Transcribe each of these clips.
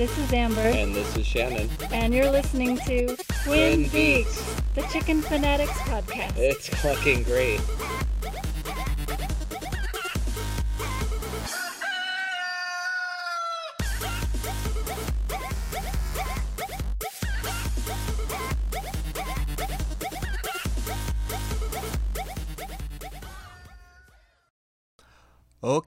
This is Amber, And this is Shannon. and you're listening to Twin Beaks, the Chicken Fanatics podcast. It's fucking great.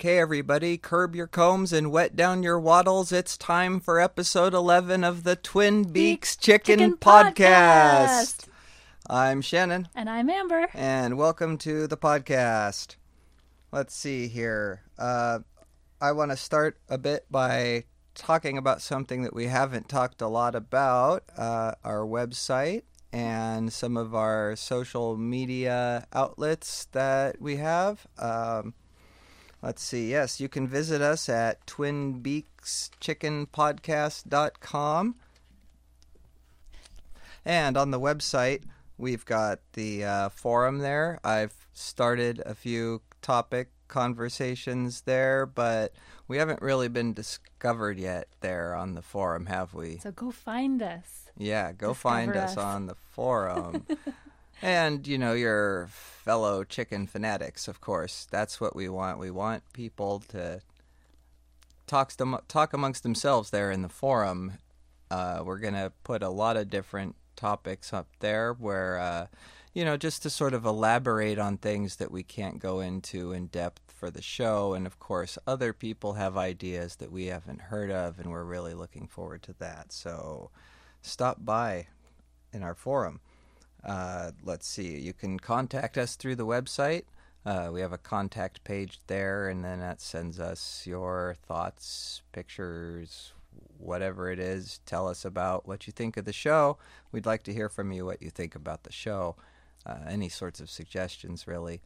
Okay, everybody, curb your combs and wet down your wattles. It's time for episode 11 of the Twin Beaks Chicken, Chicken Podcast. Podcast. I'm Shannon, And I'm Amber. and welcome to the podcast. Let's see here. Uh, I want to start a bit by talking about something that we haven't talked a lot about uh, our website and some of our social media outlets that we have. Um, Let's see. Yes, you can visit us at twinbeakschickenpodcast.com. And on the website, we've got the uh, forum there. I've started a few topic conversations there, but we haven't really been discovered yet there on the forum, have we? So go find us. Yeah, go Discover find us. us. on the forum. and, you know, your fellow chicken fanatics, of course. That's what we want. We want people to talk, talk amongst themselves there in the forum. Uh, we're going to put a lot of different topics up there where, uh, you know, just to sort of elaborate on things that we can't go into in depth for the show. And of course, other people have ideas that we haven't heard of, and we're really looking forward to that. So stop by in our forum. Uh, let's see, you can contact us through the website. Uh, we have a contact page there, and then that sends us your thoughts, pictures, whatever it is. Tell us about what you think of the show. We'd like to hear from you what you think about the show. Uh, any sorts of suggestions, really.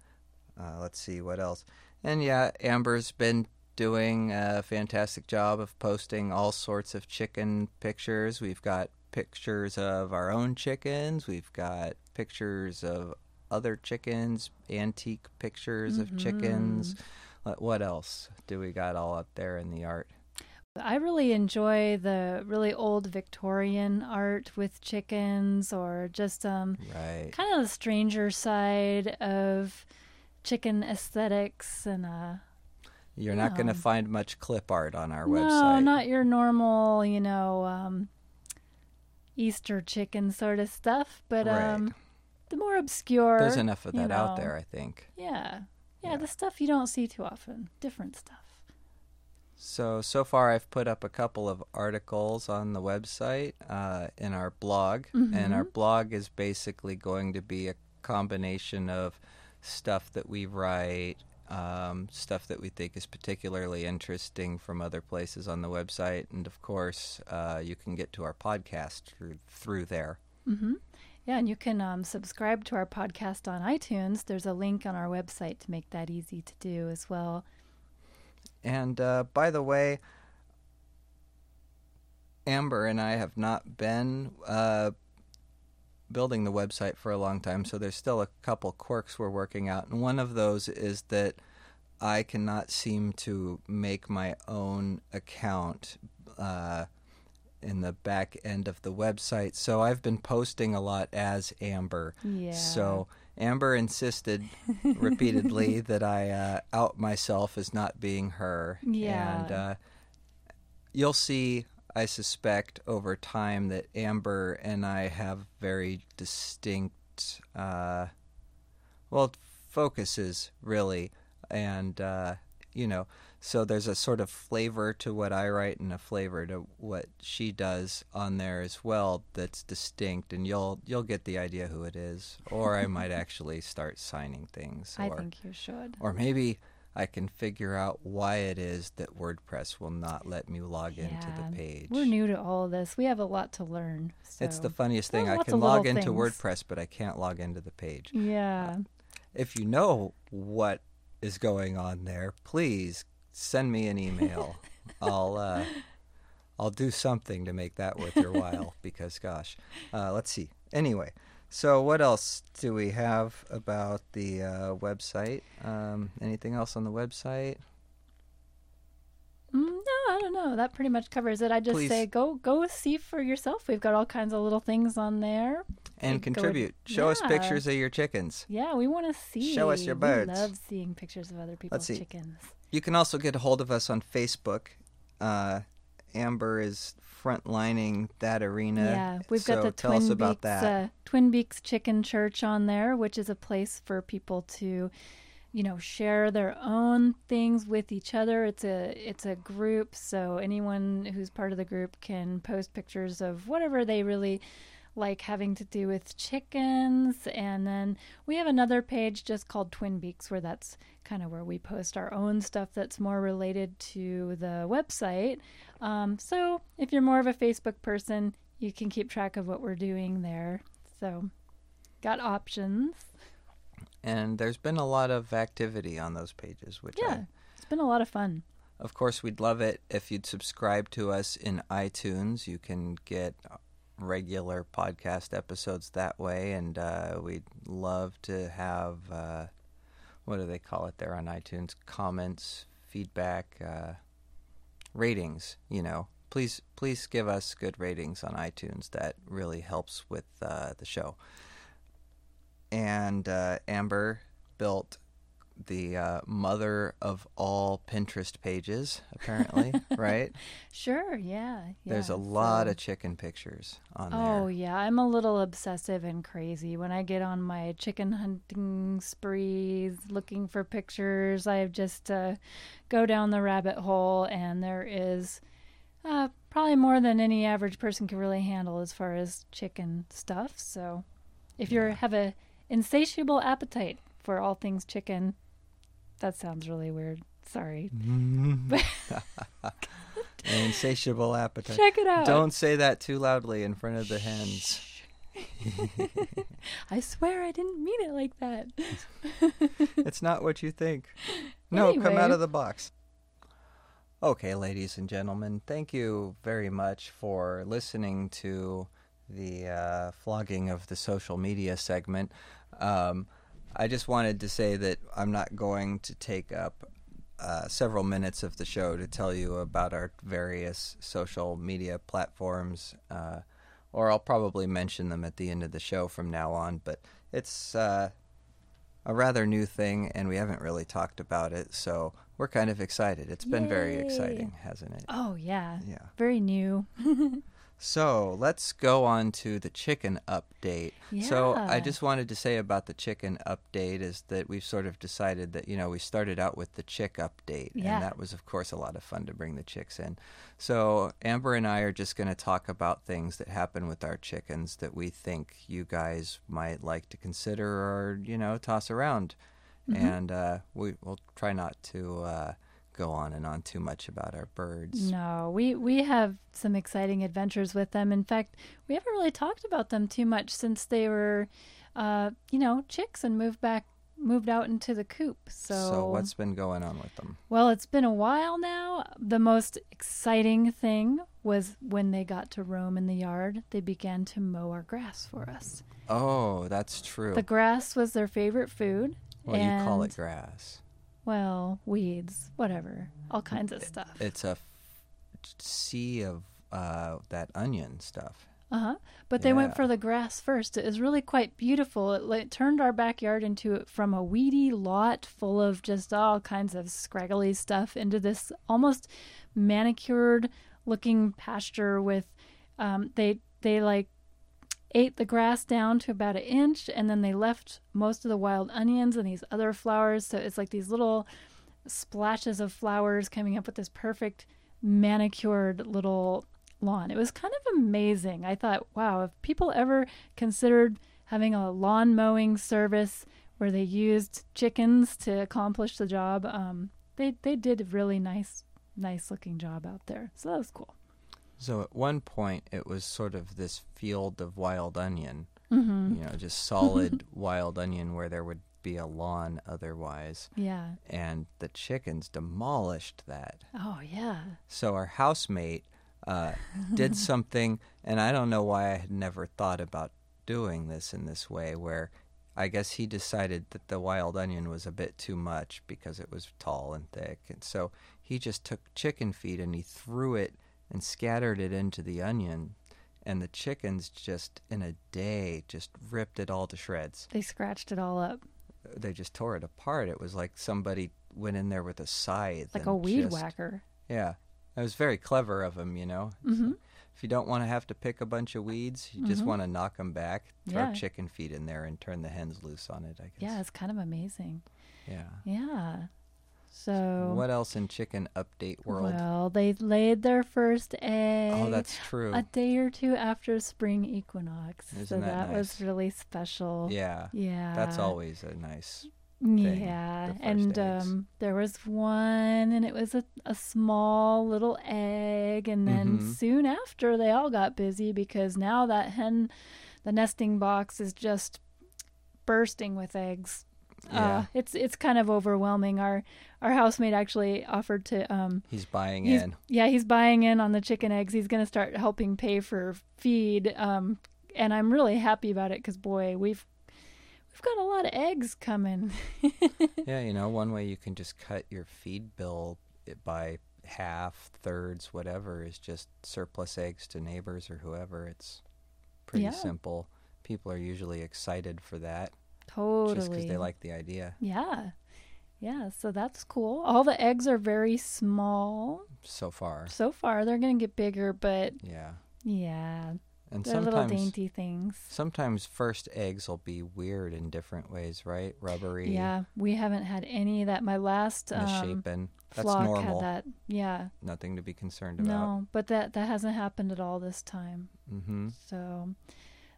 Uh, let's see what else. And yeah, Amber's been doing a fantastic job of posting all sorts of chicken pictures. We've got pictures of our own chickens. We've got pictures of other chickens, antique pictures of chickens. What- else do we got all up there in the art? I really enjoy the really old Victorian art with chickens or just um, Right. kind of the stranger side of chicken aesthetics and uh You're not going to find much clip art on our no, website. not your normal, you know, um Easter chicken sort of stuff, but Right. um the more obscure There's enough of you that out there, I think. Yeah. yeah. Yeah. the stuff you don't see too often. Different stuff. So so far, I've put up a couple of articles on the website uh, in our blog, and our blog is basically going to be a combination of stuff that we write, um, stuff that we think is particularly interesting from other places on the website, and of course, uh, you can get to our podcast through through there. Yeah, and you can um, subscribe to our podcast on iTunes. There's a link on our website to make that easy to do as well. And uh, by the way, Amber and I have not been uh, building the website for a long time, so there's still a couple quirks we're working out. And one of those is that I cannot seem to make my own account uh, in the back end of the website. So I've been posting a lot as Amber. Yeah. So Amber insisted repeatedly that I uh, out myself as not being her. Yeah. And uh, you'll see, I suspect, over time that Amber and I have very distinct, uh, well, focuses, really. And, uh, you know, so there's a sort of flavor to what I write and a flavor to what she does on there as well that's distinct and you'll you'll get the idea who it is or I might actually start signing things I think you should. or maybe I can figure out why it is that WordPress will not let me log into the page. We're new to all of this. We have a lot to learn. So. It's the funniest thing. Well, I can log into things. WordPress, but I can't log into the page. Yeah. If you know what is going on there, please send me an email. I'll uh, I'll do something to make that worth your while because gosh, uh, let's see. Anyway, so what else do we have about the uh, website? Um, anything else on the website? Mm, no, I don't know. that pretty much covers it. I just Please. say go go see for yourself. We've got all kinds of little things on there. And Like, go- contribute. Show us pictures of your chickens. Yeah, we want to see. Show us your birds. We love seeing pictures of other people's see. chickens. You can also get a hold of us on Facebook. Uh, Amber is frontlining that arena. Yeah, we've so got the tell Twin us about Beaks that. Uh, Twin Beaks Chicken Church on there, which is a place for people to, you know, share their own things with each other. It's a it's a group, so anyone who's part of the group can post pictures of whatever they really like having to do with chickens and then we have another page just called twin beaks where that's kind of where we post our own stuff that's more related to the website um, so if you're more of a facebook person you can keep track of what we're doing there so got options and there's been a lot of activity on those pages, which I yeah it's been a lot of fun Of course, we'd love it if you'd subscribe to us in iTunes. You can get regular podcast episodes that way, and uh, we'd love to have uh, what do they call it there on iTunes? Comments, feedback, uh, ratings. You know, please please give us good ratings on iTunes. That really helps with uh, the show. And uh, Amber built the uh, mother of all Pinterest pages, apparently, right? sure yeah, There's a lot so- of chicken pictures on Oh there. Oh, yeah, I'm a little obsessive and crazy. When I get on my chicken hunting sprees, looking for pictures, I just uh, go down the rabbit hole, and there is uh, probably more than any average person can really handle as far as chicken stuff. So, if you have a insatiable appetite for all things chicken, that sounds really weird. Sorry. An insatiable appetite. Check it out. Don't say that too loudly in front of the hens. I swear I didn't mean it like that. it's not what you think. No, come out of the box. Okay, ladies and gentlemen, thank you very much for listening to the uh, flogging of the social media segment. Um, I just wanted to say that I'm not going to take up uh, several minutes of the show to tell you about our various social media platforms, uh, or I'll probably mention them at the end of the show from now on. But it's uh, a rather new thing, and we haven't really talked about it, so we're kind of excited. It's been very exciting, hasn't it? Oh yeah, Yeah. very new. So let's go on to the chicken update. So I just wanted to say about the chicken update is that we've sort of decided that, you know, we started out with the chick update. Yeah. And that was, of course, a lot of fun to bring the chicks in. So Amber and I are just going to talk about things that happen with our chickens that we think you guys might like to consider or, you know, toss around. Mm-hmm. And uh, we, we'll try not to uh, go on and on too much about our birds. No, we we have some exciting adventures with them. In fact, we haven't really talked about them too much since they were, uh, you know, chicks and moved back, moved out into the coop. So, so what's been going on with them? well, it's been a while now. The most exciting thing was when they got to roam in the yard. They began to mow our grass for us. Oh, that's true. The grass was their favorite food. well, you call it grass. Well, weeds, whatever, all kinds of stuff. It's a f- sea of uh, that onion stuff. Uh huh. But they went for the grass first. It was really quite beautiful. It, like, turned our backyard into from a weedy lot full of just all kinds of scraggly stuff into this almost manicured looking pasture with um, they they like ate the grass down to about an inch and then they left most of the wild onions and these other flowers so it's like these little splashes of flowers coming up with this perfect manicured little lawn. It was kind of amazing. I thought, wow, if people ever considered having a lawn mowing service where they used chickens to accomplish the job, um, they they did a really nice nice looking job out there. So that was cool. So at one point, it was sort of this field of wild onion. Mm-hmm. You know, just solid wild onion where there would be a lawn otherwise. Yeah. And the chickens demolished that. Oh yeah. So our housemate uh, did something, and I don't know why I had never thought about doing this in this way, where I guess he decided that the wild onion was a bit too much because it was tall and thick, and so he just took chicken feed and he threw it and scattered it into the onion. And the chickens just in a day just ripped it all to shreds. They scratched it all up They just tore it apart. It was like somebody went in there with a scythe. like a weed just- whacker. Yeah. It was very clever of him, you know. hmm If you don't want to have to pick a bunch of weeds, you just Mhm. want to knock them back, throw Yeah. chicken feed in there, and turn the hens loose on it. I guess. Yeah, it's kind of amazing. Yeah. Yeah. So What else in chicken update world? well, they laid their first egg. oh, that's true. a day or two after spring equinox. so Isn't that was nice? really special. yeah. Yeah. That's always a nice. Yeah, and um, there was one, and it was a, a small little egg, and then Mhm. soon after they all got busy because now that hen, the nesting box is just bursting with eggs. Yeah. Uh, it's it's kind of overwhelming. Our our housemate actually offered to um He's buying he's, in. yeah he's buying in on the chicken eggs. He's gonna start helping pay for feed. Um, and I'm really happy about it because boy we've we've got a lot of eggs coming. yeah, you know, one way you can just cut your feed bill by half, thirds, whatever, is just surplus eggs to neighbors or whoever. It's pretty Yeah. simple. People are usually excited for that Totally. just because they like the idea. Yeah. Yeah, so that's cool. All the eggs are very small. So far, So far, they're going to get bigger, but yeah. yeah, And they're little dainty things. sometimes first eggs will be weird in different ways, right? Rubbery, Yeah, we haven't had any of that. My last um, misshapen. That's flock normal. had that. Yeah, Nothing to be concerned about. no, but that that hasn't happened at all this time. Mm-hmm. So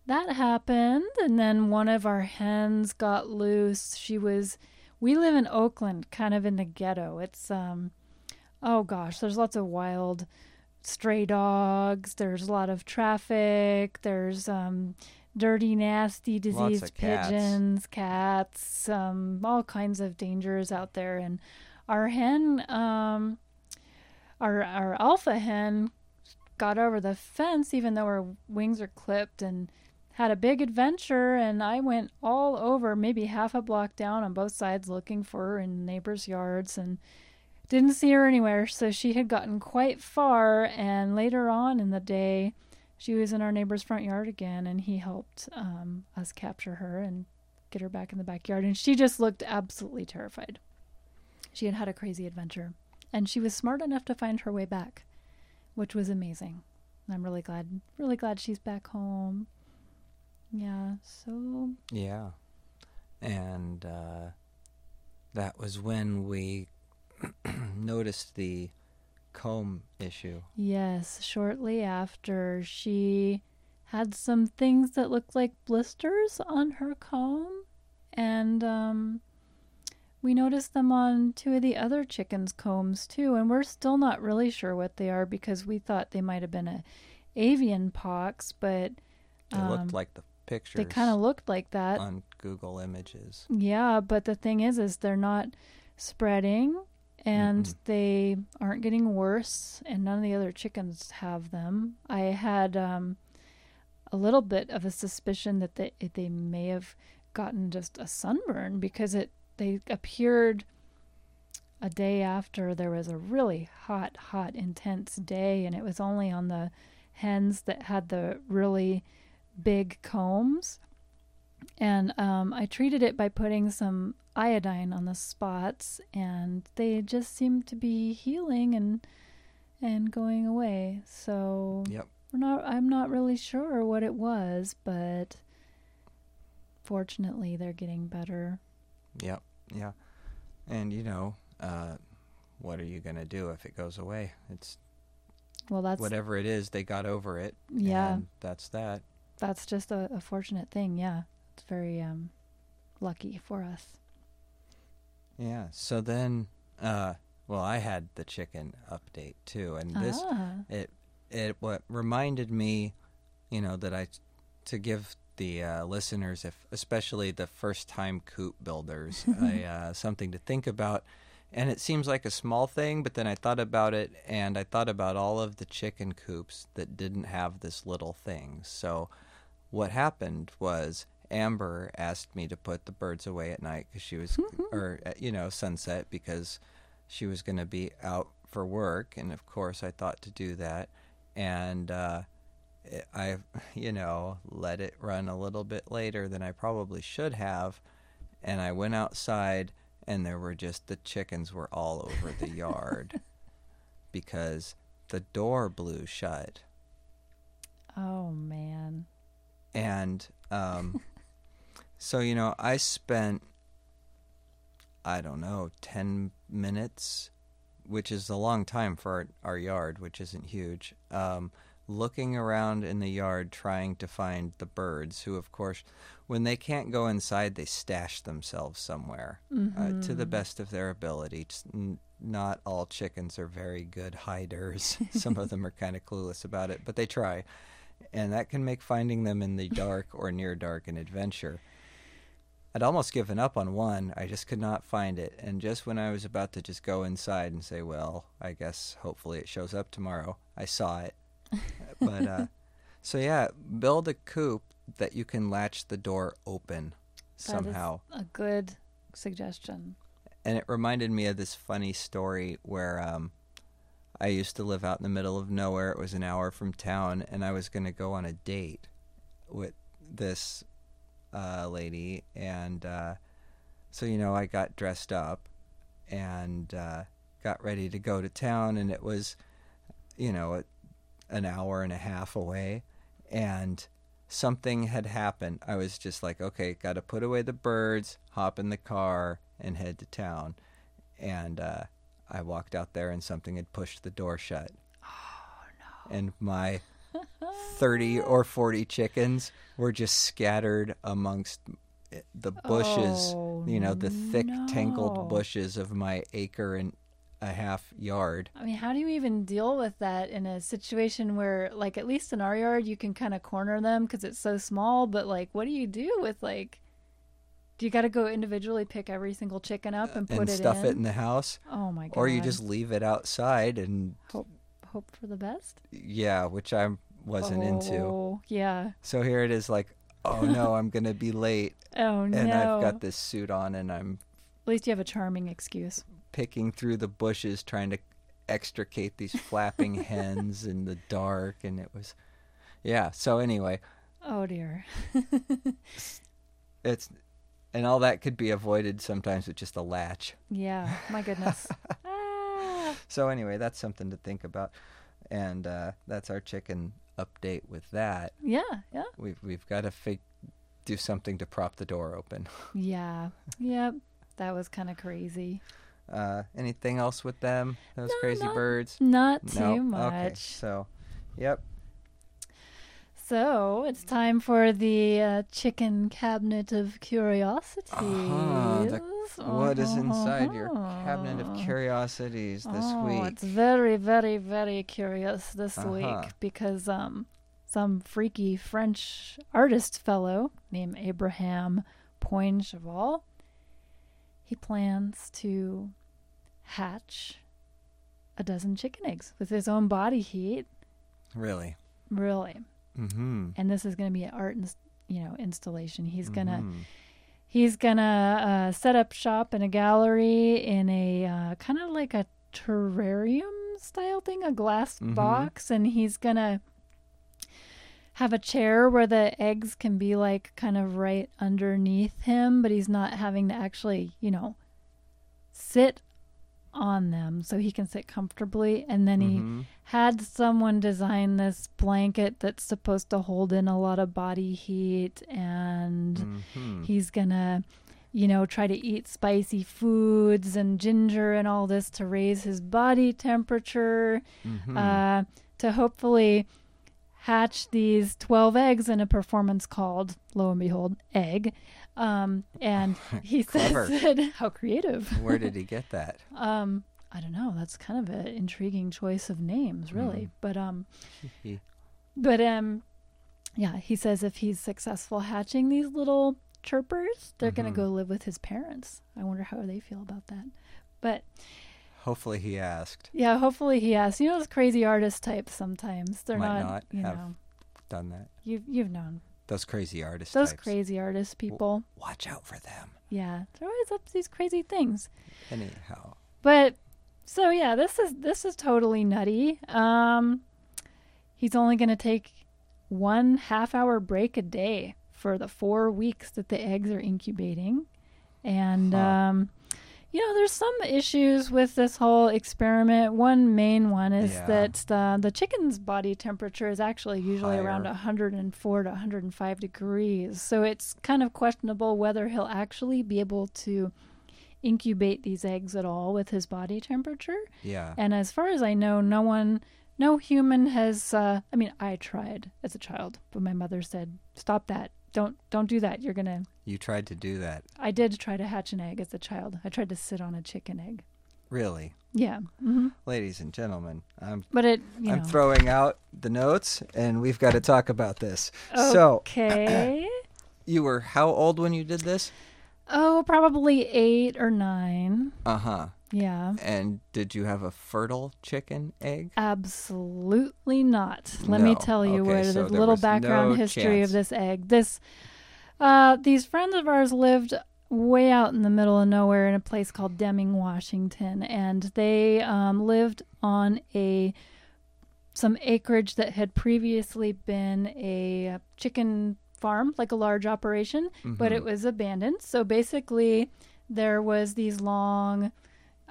that happened, and then one of our hens got loose. She was. We live in Oakland, kind of in the ghetto. It's um, oh gosh, there's lots of wild stray dogs. There's a lot of traffic. There's um, dirty, nasty, diseased of cats. pigeons, cats, um, all kinds of dangers out there. And our hen, um, our our alpha hen, got over the fence even though her wings are clipped and had a big adventure and I went all over maybe half a block down on both sides looking for her in neighbors' yards and didn't see her anywhere so she had gotten quite far and later on in the day she was in our neighbor's front yard again and he helped um, us capture her and get her back in the backyard and she just looked absolutely terrified she had had a crazy adventure and she was smart enough to find her way back which was amazing. I'm really glad, really glad she's back home. Yeah, so Yeah. And uh, that was when we noticed the comb issue. yes, shortly after she had some things that looked like blisters on her comb, and um, we noticed them on two of the other chickens' combs too. And we're still not really sure what they are because we thought they might have been a avian pox, but It um, looked like the pictures they kind of looked like that. on Google Images. Yeah, but the thing is, is they're not spreading, and Mm-mm. they aren't getting worse, and none of the other chickens have them. I had um, a little bit of a suspicion that they they may have gotten just a sunburn because it they appeared a day after there was a really hot, hot, intense day, and it was only on the hens that had the really big combs. And um, I treated it by putting some iodine on the spots, and they just seemed to be healing and and going away. So Yep. we're not. I'm not really sure what it was, but fortunately, they're getting better. Yep. Yeah. And you know, uh, what are you gonna do if it goes away? It's Well, that's whatever it is. They got over it. Yeah. That's that. That's just a, a fortunate thing. Yeah, it's very um lucky for us. Yeah. So then, uh, well, I had the chicken update too, and this ah, it it what reminded me, you know, that I to give the uh, listeners, if especially the first time coop builders, a, uh, something to think about. And it seems like a small thing, but then I thought about it, and I thought about all of the chicken coops that didn't have this little thing. So, what happened was Amber asked me to put the birds away at night because she was, or uh, you know, sunset because she was going to be out for work, and of course I thought to do that, and uh, I, you know, let it run a little bit later than I probably should have, and I went outside, and there were just the chickens were all over the yard because the door blew shut, Oh man. And um, so you know I spent I don't know, 10 minutes, which is a long time for our, our yard, which isn't huge, um, looking around in the yard trying to find the birds, who, of course, when they can't go inside, they stash themselves somewhere uh, to the best of their ability. N- not all chickens are very good hiders. Some of them are kind of clueless about it, but they try. And that can make finding them in the dark or near dark an adventure. I'd almost given up on one. I just could not find it. And just when I was about to just go inside and say, well, I guess hopefully it shows up tomorrow, I saw it. but, uh, so yeah, build a coop that you can latch the door open somehow. a good suggestion. And it reminded me of this funny story where um, I used to live out in the middle of nowhere. It was an hour from town, and I was going to go on a date with this uh, lady. And uh, so, you know, I got dressed up and uh, got ready to go to town, and it was, you know, a, an hour and a half away. And something had happened. I was just like, okay, got to put away the birds, hop in the car, and head to town. And uh, I walked out there, and something had pushed the door shut. Oh no! And my thirty or forty chickens were just scattered amongst eh, the bushes. Oh, you know, the thick, oh, no. tangled bushes of my acre and a half yard. I mean, how do you even deal with that in a situation where, like, at least in our yard, you can kind of corner them because it's so small. But like, what do you do with like? Do you got to go individually pick every single chicken up and put and it stuff in? it in the house, oh my god! or you just leave it outside and hope hope for the best. yeah, which I wasn't into. Oh yeah. So here it is, like, oh no, I'm gonna be late, Oh no. and I've got this suit on, and I'm At least you have a charming excuse. picking through the bushes trying to extricate these flapping hens in the dark, and it was, yeah. So anyway, Oh dear. it's and all that could be avoided sometimes with just a latch. yeah. My goodness. ah. So anyway, that's something to think about, and uh, that's our chicken update with that. Yeah. Yeah. We've we've got to fig- do something to prop the door open. Yeah. Yep. That was kind of crazy. Uh, anything else with them? Those No, crazy not- birds? Not too no. much. Okay. So, yep. So it's time for the uh, chicken cabinet of curiosities. Uh-huh, the- What is inside your cabinet of Uh-huh. curiosities this oh, week? It's very, very, very curious this Uh-huh. week because um, some freaky French artist fellow named Abraham Poincheval, he plans to hatch a dozen chicken eggs with his own body heat. Really? Really, Mm-hmm. and this is going to be an art, ins- you know, installation. He's gonna Mhm. He's gonna uh, set up shop in a gallery in a uh, kind of like a terrarium style thing, a glass Mhm. box, and he's gonna have a chair where the eggs can be like kind of right underneath him, but he's not having to actually, you know, sit on them so he can sit comfortably. And then he Mhm. had someone design this blanket that's supposed to hold in a lot of body heat and Mhm. he's gonna you know try to eat spicy foods and ginger and all this to raise his body temperature Mhm. uh, to hopefully hatch these 12 eggs in a performance called lo and behold egg um, and he Clever. said how creative Where did he get that? um, i don't know that's kind of an intriguing choice of names really Mm. but um but um yeah, he says if he's successful hatching these little chirpers, they're going Mhm. to go live with his parents. I wonder how they feel about that. But Hopefully, he asked. yeah, hopefully he asks. You know those crazy artist types sometimes. They're Might not, not you have know. Done that. You've you've known Those crazy artists. those types. crazy artist people. Watch out for them. Yeah, they're always up to these crazy things. Anyhow. But so yeah, this is this is totally nutty. Um, he's only going to take one half hour break a day for the four weeks that the eggs are incubating, and Huh. um, you know, there's some issues with this whole experiment. One main one is Yeah. that the the chicken's body temperature is actually usually around 104 to 105 degrees, so it's kind of questionable whether he'll actually be able to incubate these eggs at all with his body temperature. Yeah. And as far as I know, no one, no human has. Uh, I mean, I tried as a child, but my mother said, "Stop that! Don't don't do that. You're gonna." You tried to do that. I did try to hatch an egg as a child. I tried to sit on a chicken egg. Really? Yeah, hmm Ladies and gentlemen, I'm but it. You I'm know. throwing out the notes and we've got to talk about this. So, okay. you were how old when you did this? oh, probably eight or nine. Uh-huh. Yeah. And did you have a fertile chicken egg? Absolutely not. Let me tell you Okay, what so the little background no history chance. of this egg. This, uh, these friends of ours lived way out in the middle of nowhere in a place called Deming, Washington, and they um, lived on a some acreage that had previously been a chicken farm, like a large operation, but Mm-hmm. it was abandoned. So basically, there was these long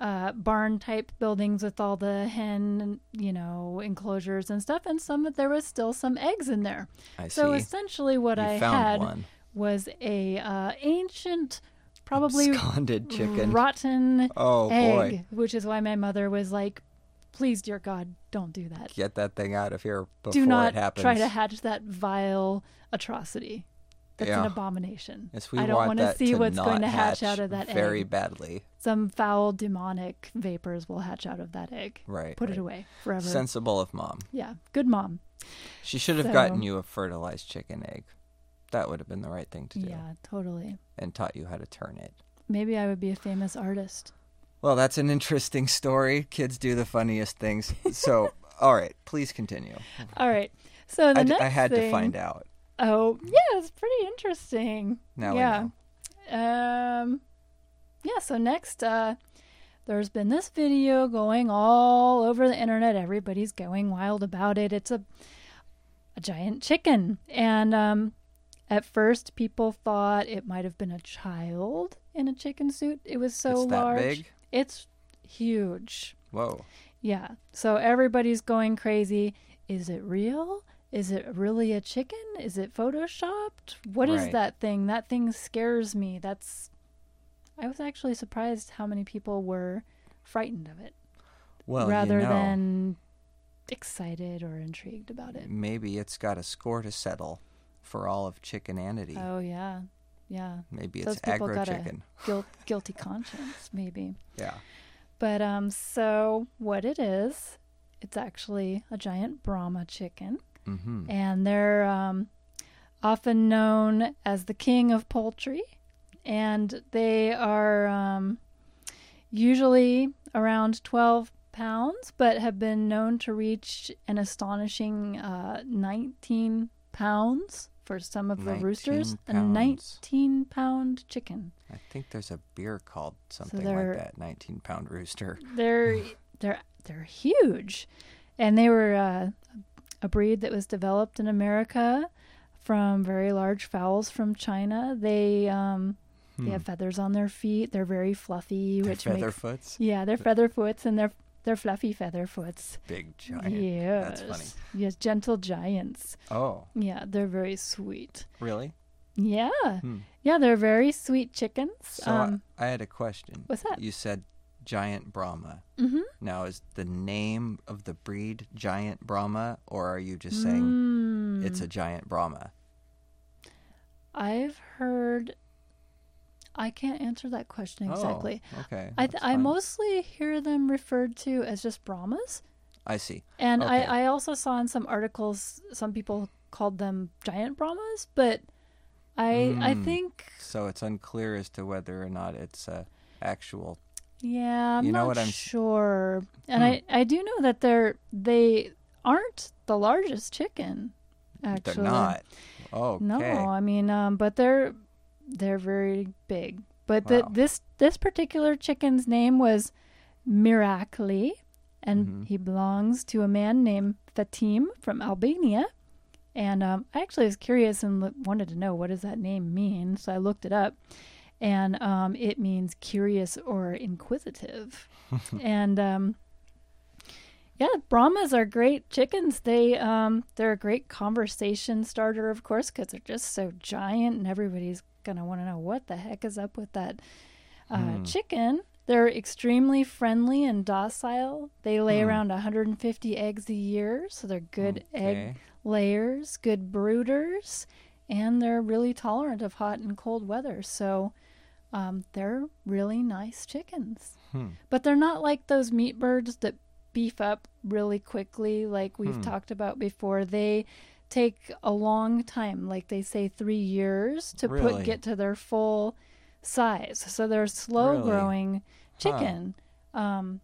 uh, barn type buildings with all the hen, you know, enclosures and stuff, and some there was still some eggs in there. I So see. essentially, what you I found had one. was a uh, ancient, probably Absconded chicken. rotten oh egg, boy. which is why my mother was like, "Please, dear God, don't do that. Get that thing out of here before do not it happens. try to hatch that vile atrocity. That's an abomination. Yes, I don't want wanna see what's going to hatch out of that egg. very egg. badly. Some foul demonic vapors will hatch out of that egg. Right. Put it away forever. Sensible of mom. yeah, good mom. She should have So- gotten you a fertilized chicken egg. That would have been the right thing to do. Yeah, totally. And taught you how to turn it. Maybe I would be a famous artist. Well, that's an interesting story. Kids do the funniest things. So, all right, please continue. All right. So the I, next I had to find out. Oh, yeah, it's pretty interesting. Now yeah. Um yeah, so next uh there's been this video going all over the internet. Everybody's going wild about it. It's a a giant chicken. And um at first people thought it might have been a child in a chicken suit. It was so It's that large. big? It's huge. Whoa. Yeah. So everybody's going crazy. Is it real? Is it really a chicken? Is it photoshopped? What is Right. that thing? That thing scares me. That's I was actually surprised how many people were frightened of it Well, rather you know, than excited or intrigued about it. maybe it's got a score to settle for all of chickenanity. Oh yeah. Yeah. maybe Those it's people aggro got a chicken. guilt, guilty conscience maybe. Yeah. But um so what it is, it's actually a giant Brahma chicken. Mm-hmm. and they're um, often known as the king of poultry, and they are um, usually around 12 pounds, but have been known to reach an astonishing uh, 19 pounds for some of the 19 roosters. A 19 pound chicken. I think there's a beer called something they're- like that. 19 pound rooster. They're they're they're huge, and they were uh, a breed that was developed in America from very large fowls from China. They um, they have feathers on their feet. They're very fluffy, They're which makes featherfoots. yeah, they're feather foots and they're they're fluffy feather foots. Big giant. Yes, That's funny. Yes, gentle giants. Oh, Yeah, they're very sweet. really? Yeah, Hmm. yeah, they're very sweet chickens. So um, I, I had a question. what's that? You said giant Brahma. mhm. Now, is the name of the breed giant Brahma, or are you just saying Mm. it's a giant Brahma? I've heard. I can't answer that question exactly. Oh, okay. I th- I mostly hear them referred to as just Brahmas, I see. and Okay. I I also saw in some articles some people called them giant Brahmas, but I I Mm. think So it's unclear as to whether or not it's a actual. Yeah I'm You know not what I'm- sure, and Hmm. I I do know that they're they aren't the largest chicken. Actually, They're not. Okay. No, I mean, um, but they're they're very big. But the, Wow. this this particular chicken's name was Mirakli, and Mhm. he belongs to a man named Fatim from Albania. And um, I actually was curious and lo- wanted to know what does that name mean, so I looked it up, and um, it means curious or inquisitive. and um, yeah, Brahmas are great chickens. They um, they're a great conversation starter, of course, because they're just so giant, and everybody's gonna want to know what the heck is up with that uh, Hmm. chicken. They're extremely friendly and docile. They lay Hmm. around 150 eggs a year, so they're good egg layers, good brooders, and they're really tolerant of hot and cold weather. So um, they're really nice chickens. Hmm. But they're not like those meat birds that beef up really quickly, like we've Hmm. talked about before. They take a long time, like they say three years to Really? put get to their full size. So they're slow Really? growing chicken. Um,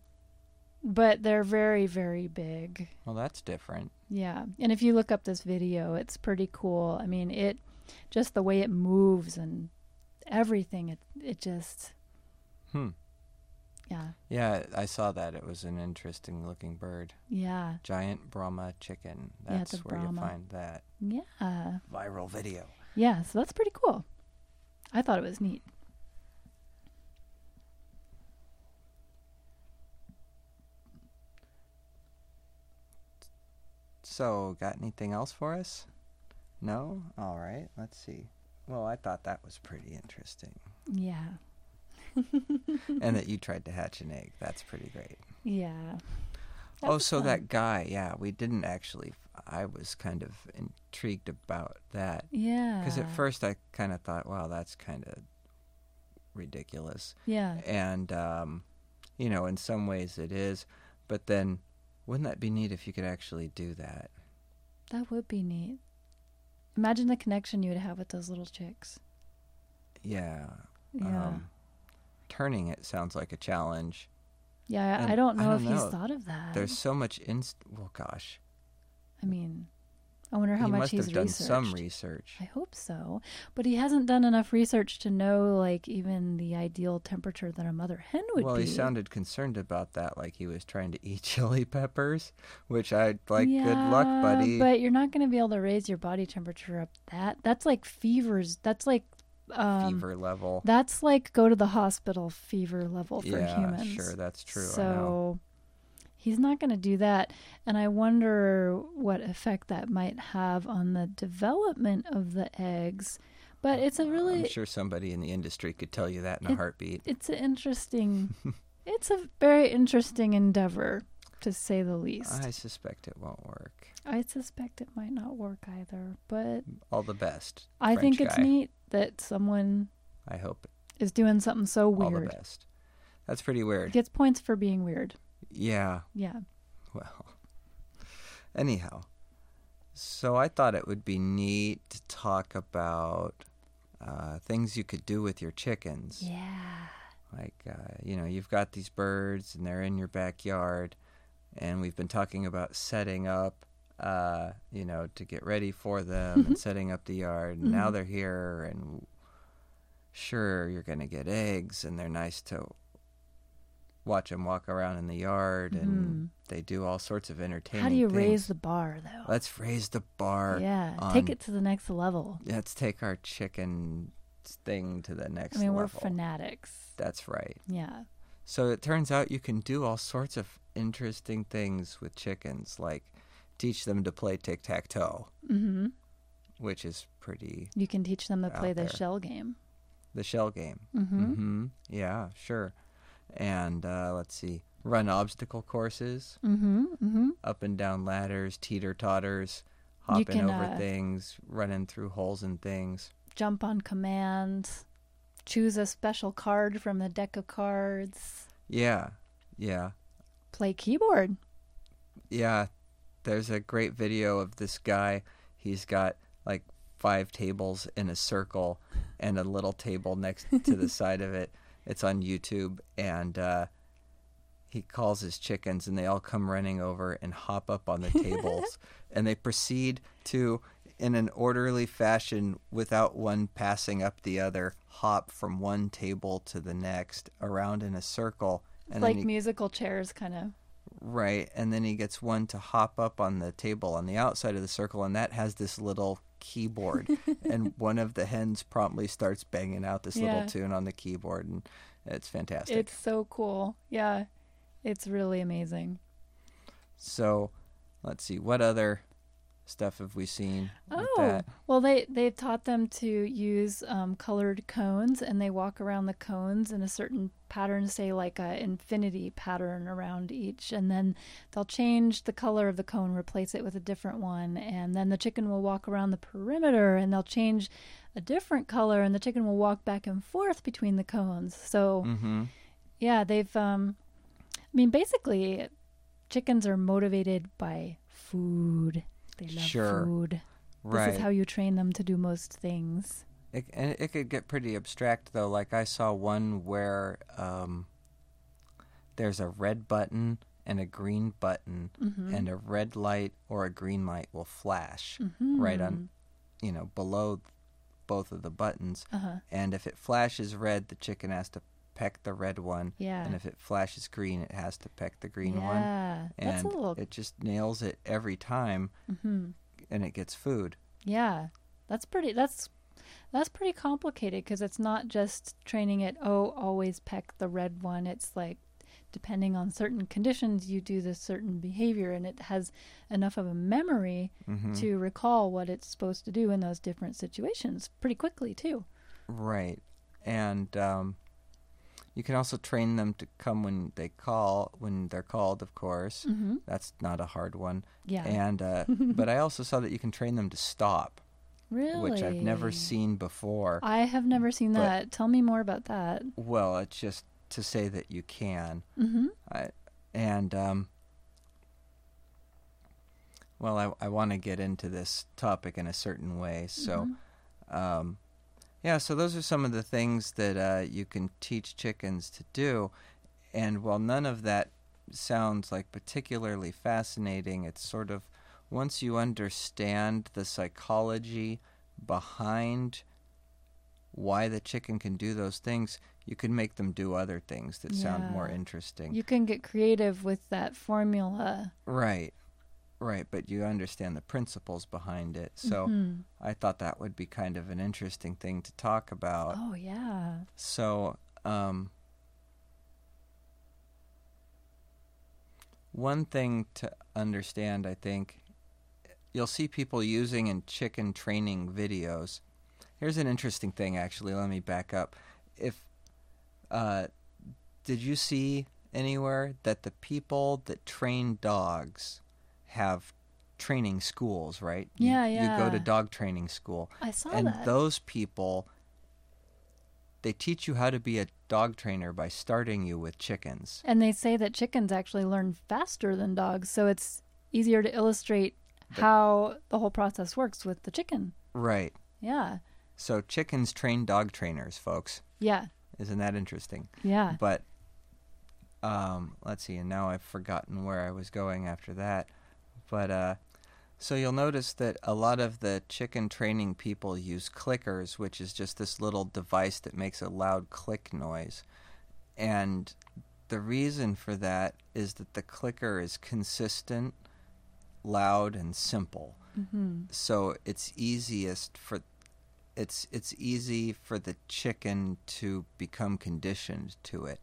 but they're very, very big. Well, that's different. Yeah. And if you look up this video, it's pretty cool. I mean, it just the way it moves and everything, it it just Hmm. yeah. Yeah, I saw that. It was an interesting looking bird. Yeah. Giant Brahma chicken. Yeah, That's the where Brahma. you find that Yeah. viral video. Yeah, so that's pretty cool. I thought it was neat. So, got anything else for us? No? All right. Let's see. Well, I thought that was pretty interesting. Yeah. and that you tried to hatch an egg. That's pretty great. Yeah. That oh, so fun. that guy, yeah, we didn't actually. I was kind of intrigued about that. Yeah. Because at first I kind of thought, wow, that's kind of ridiculous. Yeah. And, um, you know, in some ways it is. But then, wouldn't that be neat if you could actually do that? That would be neat. Imagine the connection you would have with those little chicks. Yeah. Yeah. Um, turning it sounds like a challenge. yeah, I- I don't I know don't if he's thought of that. There's so much inst. Well, gosh, I mean, I wonder how he much must he's have done researched. some research. I hope so. But he hasn't done enough research to know, like, even the ideal temperature that a mother hen would well, be. he sounded concerned about that, like he was trying to eat chili peppers, which I'd like. good luck, buddy. But you're not going to be able to raise your body temperature up that. That's like fevers. That's like um, Fever level. That's like go to the hospital fever level for yeah, humans. sure, that's true. I know. So he's not going to do that, and I wonder what effect that might have on the development of the eggs. But it's a really I'm sure somebody in the industry could tell you that in a It- heartbeat. it's an interesting it's a very interesting endeavor to say the least. I suspect it won't work. I suspect it might not work either, but All the best. I think it's guy. neat that someone I hope is doing something so weird. all the best. That's pretty weird. Gets points for being weird. Yeah. Yeah. Well, anyhow, so I thought it would be neat to talk about uh, things you could do with your chickens. Yeah. Like, uh, you know, you've got these birds and they're in your backyard, and we've been talking about setting up, uh, you know, to get ready for them and setting up the yard. And now Mhm. they're here, and sure, you're going to get eggs, and they're nice to watch them walk around in the yard, and they do all sorts of entertaining How do you things. raise the bar though? Let's raise the bar. yeah. on- Take it to the next level. Let's take our chicken thing to the next level. I mean, we're fanatics. That's right. Yeah. So it turns out you can do all sorts of interesting things with chickens, like teach them to play tic tac toe, Mhm. which is pretty You can teach them to play the there. shell game. the shell game. Mhm. hmm Yeah, sure. And uh, let's see, run obstacle courses, Mhm. Mhm. up and down ladders, teeter totters, hopping can, over uh, things, running through holes and things. Jump on command. Choose a special card from the deck of cards. Yeah, yeah. Play keyboard. Yeah, there's a great video of this guy. He's got like five tables in a circle and a little table next to the side of it. It's on YouTube, and uh, he calls his chickens, and they all come running over and hop up on the tables, and they proceed to, in an orderly fashion, without one passing up the other, hop from one table to the next around in a circle and like he, musical chairs, kind of. Right, and then he gets one to hop up on the table on the outside of the circle, and that has this little keyboard, and one of the hens promptly starts banging out this Yeah. little tune on the keyboard, and it's fantastic. It's so cool. Yeah, it's really amazing. So, let's see, what other stuff have we seen Oh, well, they they've taught them to use um, colored cones, and they walk around the cones in a certain pattern, say like a infinity pattern around each, and then they'll change the color of the cone, replace it with a different one, and then the chicken will walk around the perimeter, and they'll change a different color, and the chicken will walk back and forth between the cones. So Mm-hmm. yeah, they've um, I mean, basically, chickens are motivated by food. They love Sure. food. Right. This is how you train them to do most things. It, and it could get pretty abstract though. Like I saw one where um, there's a red button and a green button, Mm-hmm. and a red light or a green light will flash right on, you know, below both of the buttons. Uh huh. And if it flashes red, the chicken has to peck the red one. Yeah. And if it flashes green, it has to peck the green one. yeah. That's And a little. it just nails it every time, hmm and it gets food. Yeah. That's pretty. That's that's pretty complicated because it's not just training it. Oh, always peck the red one. It's like depending on certain conditions, you do this certain behavior, and it has enough of a memory hmm to recall what it's supposed to do in those different situations pretty quickly too. Right. And um, you can also train them to come when they call, when they're called, of course. Mm-hmm. That's not a hard one. Yeah. And uh, but I also saw that you can train them to stop, really? which I've never seen before. I have never seen But- that. Tell me more about that. Well, it's just to say that you can. Mm-hmm. I, and um, well, I, I want to get into this topic in a certain way. So, um, yeah, so those are some of the things that uh, you can teach chickens to do. And while none of that sounds like particularly fascinating, it's sort of once you understand the psychology behind why the chicken can do those things, you can make them do other things that sound more interesting. You can get creative with that formula. Right. Right, but you understand the principles behind it. So Mhm. I thought that would be kind of an interesting thing to talk about. Oh yeah. So, um, one thing to understand, I think, you'll see people using in chicken training videos. Here's an interesting thing, actually. Let me back up. If, uh, did you see anywhere that the people that train dogs have training schools, right? You- Yeah, You go to dog training school I saw and that. those people they teach you how to be a dog trainer by starting you with chickens and they say that chickens actually learn faster than dogs, so it's easier to illustrate how the whole process works with the chicken. right Yeah. so chickens train dog trainers folks Yeah. isn't that interesting Yeah. but um let's see and now i've forgotten where i was going after that but uh so you'll notice that a lot of the chicken training people use clickers which is just this little device that makes a loud click noise. And the reason for that is that the clicker is consistent loud and simple. Mm-hmm. so it's easiest for it's it's easy for the chicken to become conditioned to it.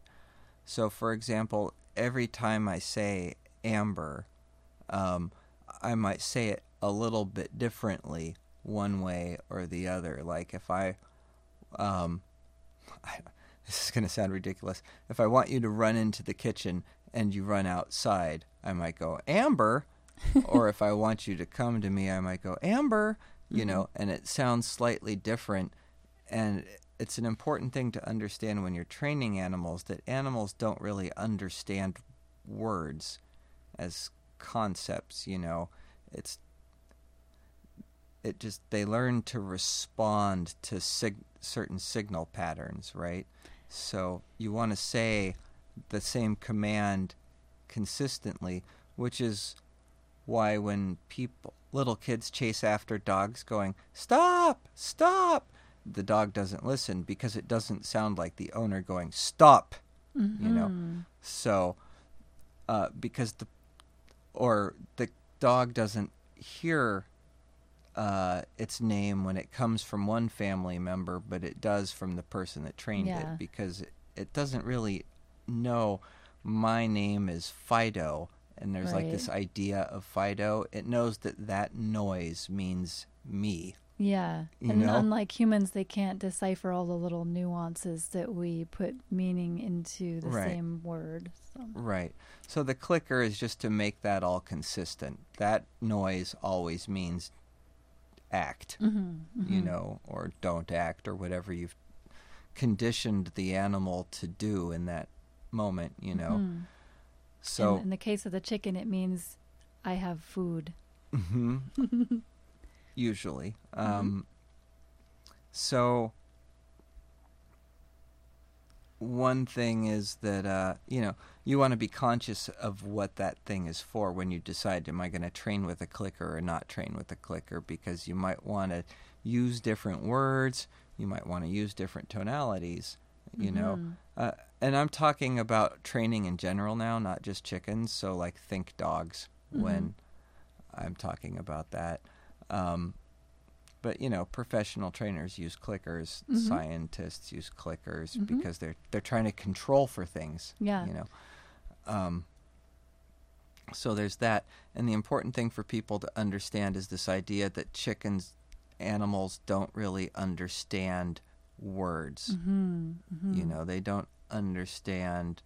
So for example every time i say amber um, i might say it a little bit differently one way or the other. Like if i um, I, this is going to sound ridiculous. If i want you to run into the kitchen and you run outside i might go amber? Or if I want you to come to me, I might go Amber, you know, and it sounds slightly different. And it's an important thing to understand when you're training animals that animals don't really understand words as concepts. You know, it's it just they learn to respond to sig- certain signal patterns, right? So you want to say the same command consistently, which is why when people little kids chase after dogs going stop stop the dog doesn't listen because it doesn't sound like the owner going stop you know Mhm. so uh, because the or the dog doesn't hear uh, its name when it comes from one family member, but it does from the person that trained Yeah. it because it, it doesn't really know my name is Fido and there's like this idea of Fido. It knows that that noise means me. Yeah. You and know? unlike humans, they can't decipher all the little nuances that we put meaning into the Right. same word. So. Right. So the clicker is just to make that all consistent. That noise always means act, Mm-hmm. you know, or don't act, or whatever you've conditioned the animal to do in that moment, you know. Mhm. So, in, in the case of the chicken, it means I have food. Usually. Um, so, one thing is that, uh, you know, you want to be conscious of what that thing is for when you decide, am I going to train with a clicker or not train with a clicker? Because you might want to use different words, you might want to use different tonalities, you know. Mhm. Uh, and I'm talking about training in general now, not just chickens. So, like, think dogs when I'm talking about that. Um, but you know, professional trainers use clickers. Mhm. Scientists use clickers Mhm. because they're they're trying to control for things. Yeah. You know. Um, so there's that, and the important thing for people to understand is this idea that chickens, animals, don't really understand words Mhm. Mhm. you know they don't understand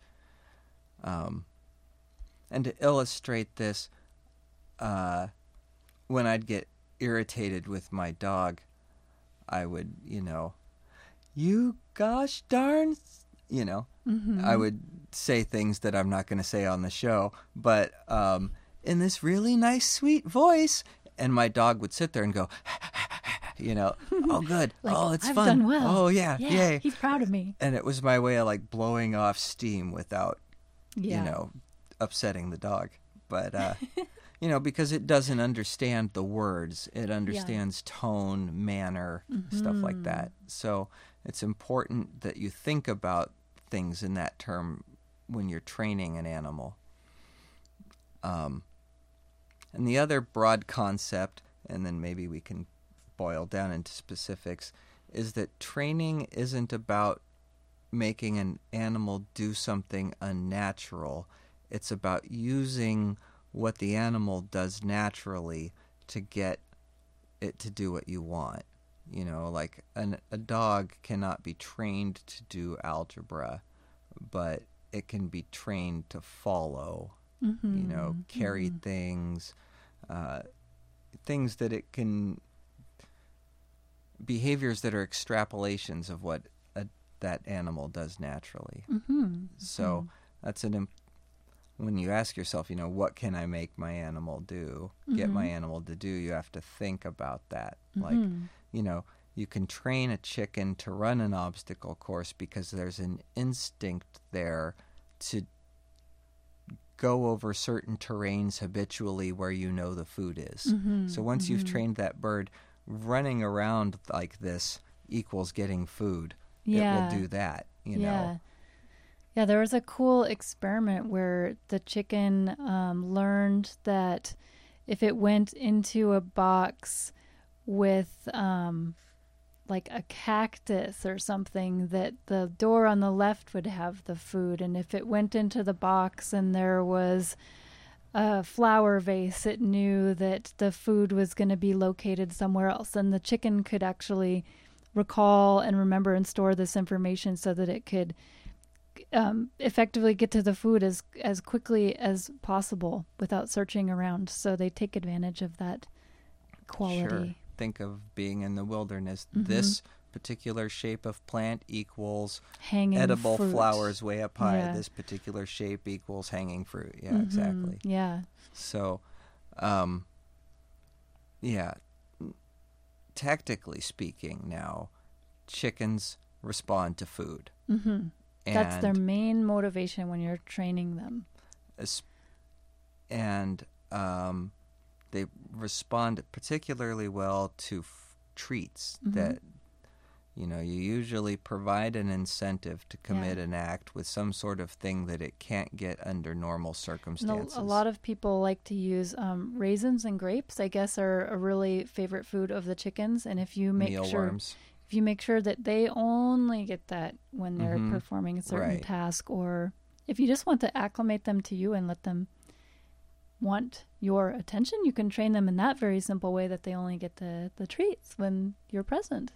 um and to illustrate this uh when i'd get irritated with my dog i would you know you gosh darn you know Mhm. i would say things that i'm not going to say on the show but um in this really nice sweet voice and my dog would sit there and go you know oh good Like, oh it's I've fun done well. oh yeah, yeah, yay he's proud of me. and it was my way of like blowing off steam without Yeah. you know upsetting the dog but uh you know because it doesn't understand the words. It understands tone manner stuff like that. So it's important that you think about things in that term when you're training an animal. Um and the other broad concept and then maybe we can boil down into specifics is that training isn't about making an animal do something unnatural. It's about using what the animal does naturally to get it to do what you want. You know, like an, a dog cannot be trained to do algebra, but it can be trained to follow, you know, carry things, uh, things that it can behaviors that are extrapolations of what a, that animal does naturally. Mhm. So that's an when you ask yourself, you know, what can I make my animal do? Get my animal to do. You have to think about that. Like, Mhm. you know, you can train a chicken to run an obstacle course because there's an instinct there to go over certain terrains habitually where you know the food is. Mhm. So once you've Mhm. trained that bird, running around like this equals getting food. Yeah. It will do that, you yeah. know. Yeah, there was a cool experiment where the chicken um, learned that if it went into a box with um, like a cactus or something, that the door on the left would have the food. And if it went into the box and there was a flower vase, it knew that the food was going to be located somewhere else. And the chicken could actually recall and remember and store this information so that it could um, effectively get to the food as as quickly as possible without searching around. So they take advantage of that quality. Sure. Think of being in the wilderness. Mhm. This particular shape of plant equals Hanging edible fruit. flowers way up high. Yeah. This particular shape equals hanging fruit. Yeah, Mhm. exactly. Yeah. So, um, yeah, tactically speaking, now chickens respond to food. hmm And That's their main motivation when you're training them. and um, they respond particularly well to f- treats Mhm. that You know, you usually provide an incentive to commit Yeah. an act with some sort of thing that it can't get under normal circumstances. a, a lot of people like to use um, raisins and grapes. I guess are a really favorite food of the chickens. And if you make sure mealworms. If you make sure that they only get that when they're Mhm. performing a certain Right. task, or if you just want to acclimate them to you and let them want your attention, you can train them in that very simple way that they only get the the treats when you're present.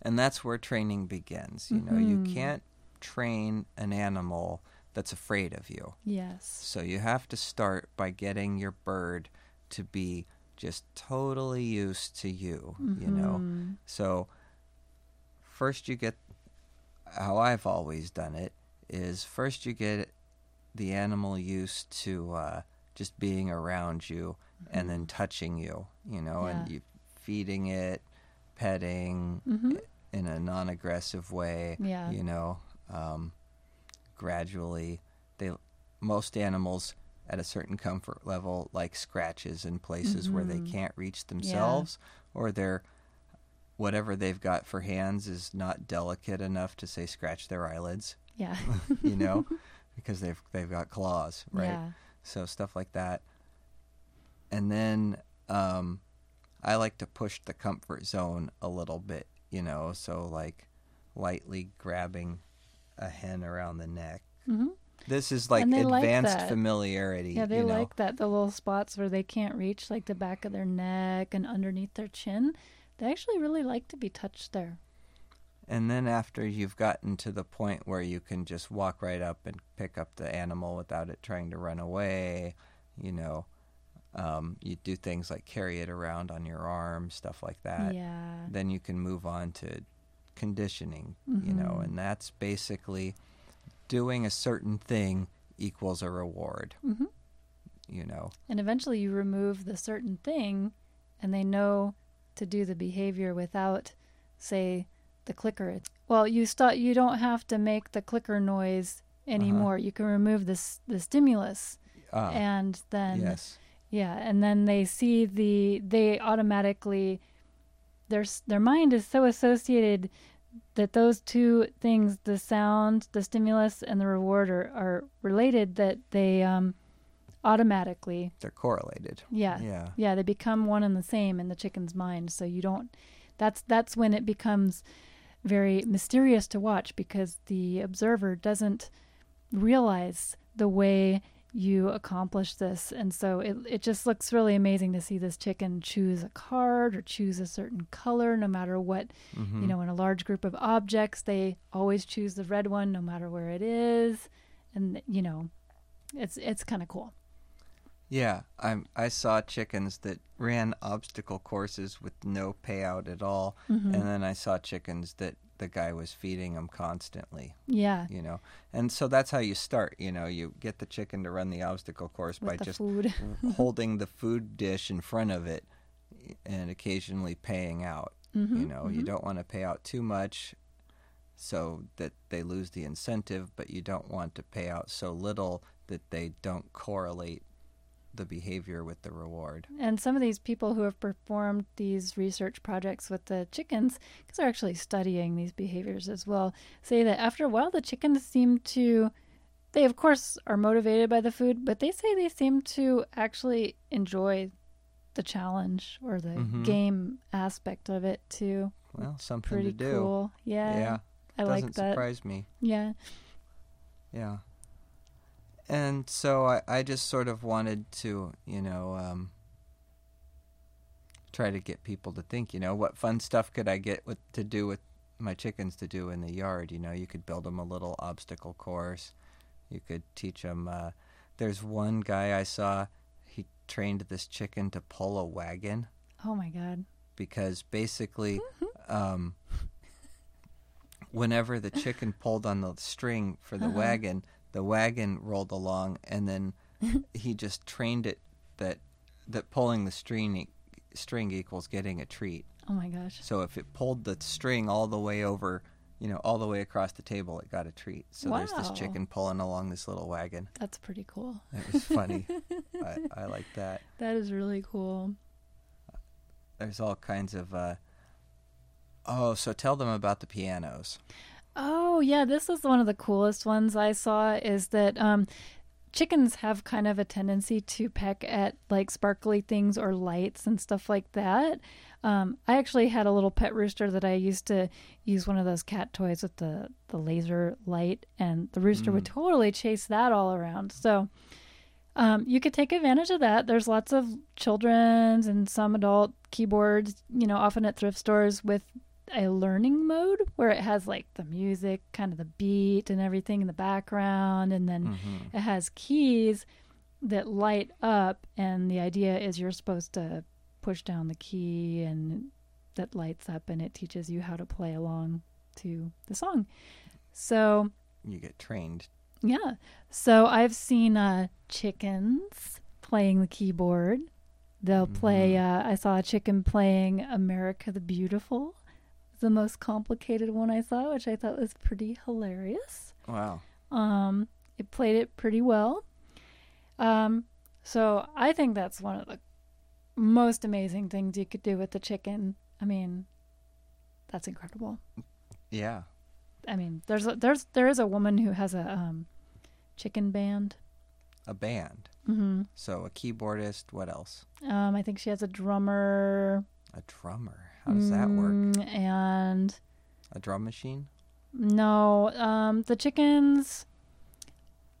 And that's where training begins. You know, you Mhm. can't train an animal that's afraid of you. Yes. So you have to start by getting your bird to be just totally used to you, you know. Mhm. So first you get how I've always done it is first you get the animal used to uh, just being around you and then touching you, you know, and you feeding it, petting Mhm. in a non-aggressive way, Yeah. you know, um, gradually they most animals at a certain comfort level like scratches in places where they Mhm. can't reach themselves or they're whatever they've got for hands is not delicate enough to say scratch their eyelids Yeah. you know because they've they've got claws right Yeah. so stuff like that and then um i like to push the comfort zone a little bit you know so like lightly grabbing a hen around the neck hmm this is like they like advanced familiarity Yeah, they you know? like that. The little spots where they can't reach, like the back of their neck and underneath their chin. They actually really like to be touched there. And then after you've gotten to the point where you can just walk right up and pick up the animal without it trying to run away, you know, um, you do things like carry it around on your arm, stuff like that. yeah. Then you can move on to conditioning, you know, Mhm. and that's basically doing a certain thing equals a reward, hmm you know. And eventually you remove the certain thing and they know to do the behavior without, say, the clicker. Well, you start, you don't have to make the clicker noise anymore. You can remove this the stimulus Ah, and then yes. Yeah, and then they see the they automatically their their mind is so associated that those two things, the sound, the stimulus, and the reward are, are related that they um, automatically They're correlated. yeah Yeah. yeah they become one and the same in the chicken's mind. So you don't that's that's when it becomes very mysterious to watch because the observer doesn't realize the way you accomplish this and so it it just looks really amazing to see this chicken choose a card or choose a certain color no matter what Mhm. you know in a large group of objects they always choose the red one no matter where it is and you know it's it's kind of cool Yeah, I'm. I saw chickens that ran obstacle courses with no payout at all, Mhm. and then I saw chickens that the guy was feeding them constantly. yeah You know, and so that's how you start. You know, you get the chicken to run the obstacle course with by just holding the food dish in front of it, and occasionally paying out. You Mhm, know, you mhm. don't want to pay out too much, so that they lose the incentive, but you don't want to pay out so little that they don't correlate the behavior with the reward. And some of these people who have performed these research projects with the chickens, because they're actually studying these behaviors as well, say that after a while the chickens seem to, they of course are motivated by the food, but they say they seem to actually enjoy the challenge or the Mhm. game aspect of it too. Well, something Pretty to do. cool. Yeah. Yeah, I doesn't like that. surprise me. Yeah. Yeah. And so I, I just sort of wanted to, you know, um, try to get people to think, you know, what fun stuff could I get with to do with my chickens to do in the yard? You know, you could build them a little obstacle course. You could teach them. Uh, there's one guy I saw. He trained this chicken to pull a wagon Oh my God. because basically, um, whenever the chicken pulled on the string for the Uh-huh. wagon, the wagon rolled along, and then he just trained it that that pulling the string string equals getting a treat. Oh my gosh. So if it pulled the string all the way over, you know, all the way across the table, it got a treat. So there's this chicken pulling along this little wagon. That's pretty cool. It was funny. I, I like that. That is really cool. there's all kinds of uh, Oh, so tell them about the pianos. Oh, yeah, this is one of the coolest ones I saw is that um chickens have kind of a tendency to peck at like sparkly things or lights and stuff like that. Um, I actually had a little pet rooster that I used to use one of those cat toys with the, the laser light, and the rooster would totally chase that all around. So um, you could take advantage of that. There's lots of children's and some adult keyboards, you know, often at thrift stores with a learning mode where it has like the music, kind of the beat and everything in the background, and then Mm-hmm. it has keys that light up. And the idea is you're supposed to push down the key and that lights up and it teaches you how to play along to the song. So You get trained. yeah. So I've seen uh, chickens playing the keyboard. They'll play, uh, I saw a chicken playing America the Beautiful. The most complicated one I saw, which I thought was pretty hilarious. Wow. Um, it played it pretty well. Um, so I think that's one of the most amazing things you could do with the chicken. I mean, that's incredible. Yeah. I mean, there's a, there's there is a woman who has a um, chicken band. A band. hmm So a keyboardist. What else? Um, I think she has a drummer. A drummer. How does that work? Mm, And A drum machine? no, um, the chickens.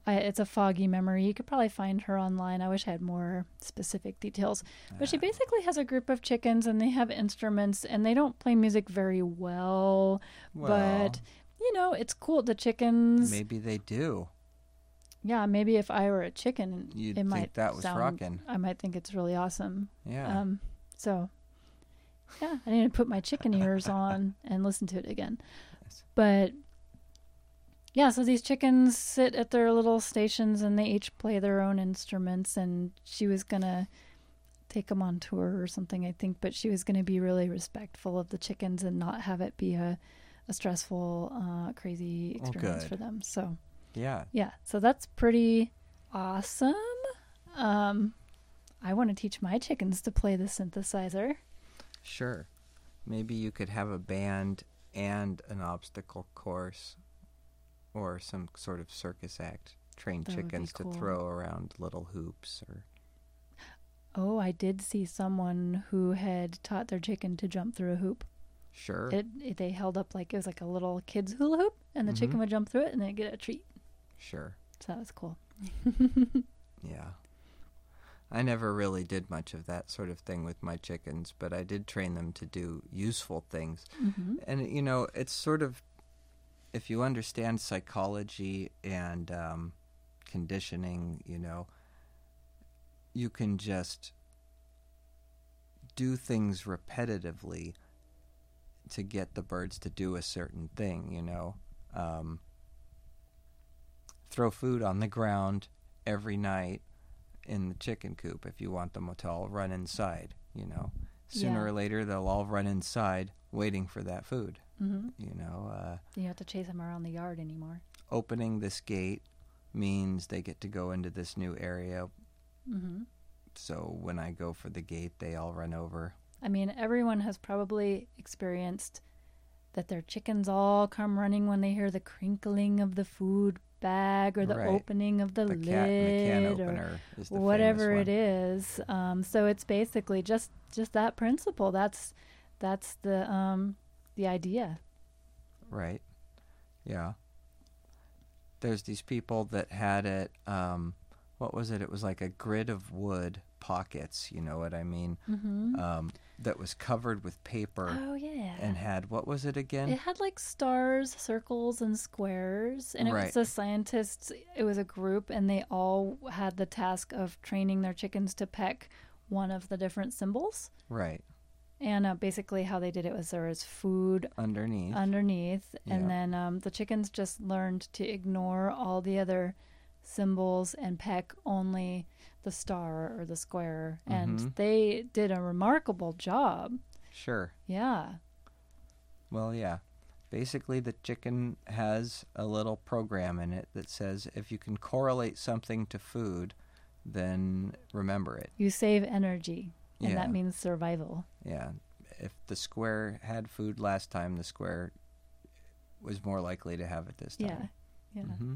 I, it's a foggy memory. You could probably find her online. I wish I had more specific details. But she basically has a group of chickens, and they have instruments, and they don't play music very well. Well, but you know, it's cool. The chickens. maybe they do. Yeah, maybe if I were a chicken, You'd it think might that was sound, rockin'. I might think it's really awesome. Yeah. Um, so yeah, I need to put my chicken ears on and listen to it again. Yes. But yeah, so these chickens sit at their little stations and they each play their own instruments. And she was gonna take them on tour or something, I think, but she was gonna be really respectful of the chickens and not have it be a, a stressful, uh, crazy Oh, experience good. for them. So yeah. yeah, so that's pretty awesome. Um, I want to teach my chickens to play the synthesizer. Sure. Maybe you could have a band and an obstacle course or some sort of circus act. Train That chickens cool. to throw around little hoops or Oh, I did see someone who had taught their chicken to jump through a hoop. sure. It, it they held up like it was like a little kid's hula hoop, and the chicken mm-hmm. would jump through it and then get a treat. sure. So that was cool. Yeah. I never really did much of that sort of thing with my chickens, but I did train them to do useful things. hmm And, you know, it's sort of, if you understand psychology and um, conditioning, you know, you can just do things repetitively to get the birds to do a certain thing, you know. Um, throw food on the ground every night in the chicken coop if you want them to all run inside, you know. Sooner Yeah. or later, they'll all run inside waiting for that food, hmm you know. Uh, You don't have to chase them around the yard anymore. opening this gate means they get to go into this new area. hmm So when I go for the gate, they all run over. I mean, everyone has probably experienced that their chickens all come running when they hear the crinkling of the food bag or the Right. opening of the, The lid cat the can or opener is the whatever it is. Um, so it's basically just just that principle. That's that's the um, the idea. Right. Yeah. There's these people that had it. Um, what was it? It was like a grid of wood pockets. You know what I mean? hmm Um, that was covered with paper oh yeah. and had what was it again? It had like stars, circles, and squares, and it was Right. the scientists. It was a group, and they all had the task of training their chickens to peck one of the different symbols. right. And uh, basically, how they did it was there was food Underneath. underneath, and Yeah. then um, the chickens just learned to ignore all the other symbols and peck only the star or the square, and Mhm. they did a remarkable job. sure. Yeah. Well, yeah. Basically, the chicken has a little program in it that says if you can correlate something to food, then remember it. You save energy, and Yeah. that means survival. Yeah. if the square had food last time, the square was more likely to have it this Yeah. time. Yeah. hmm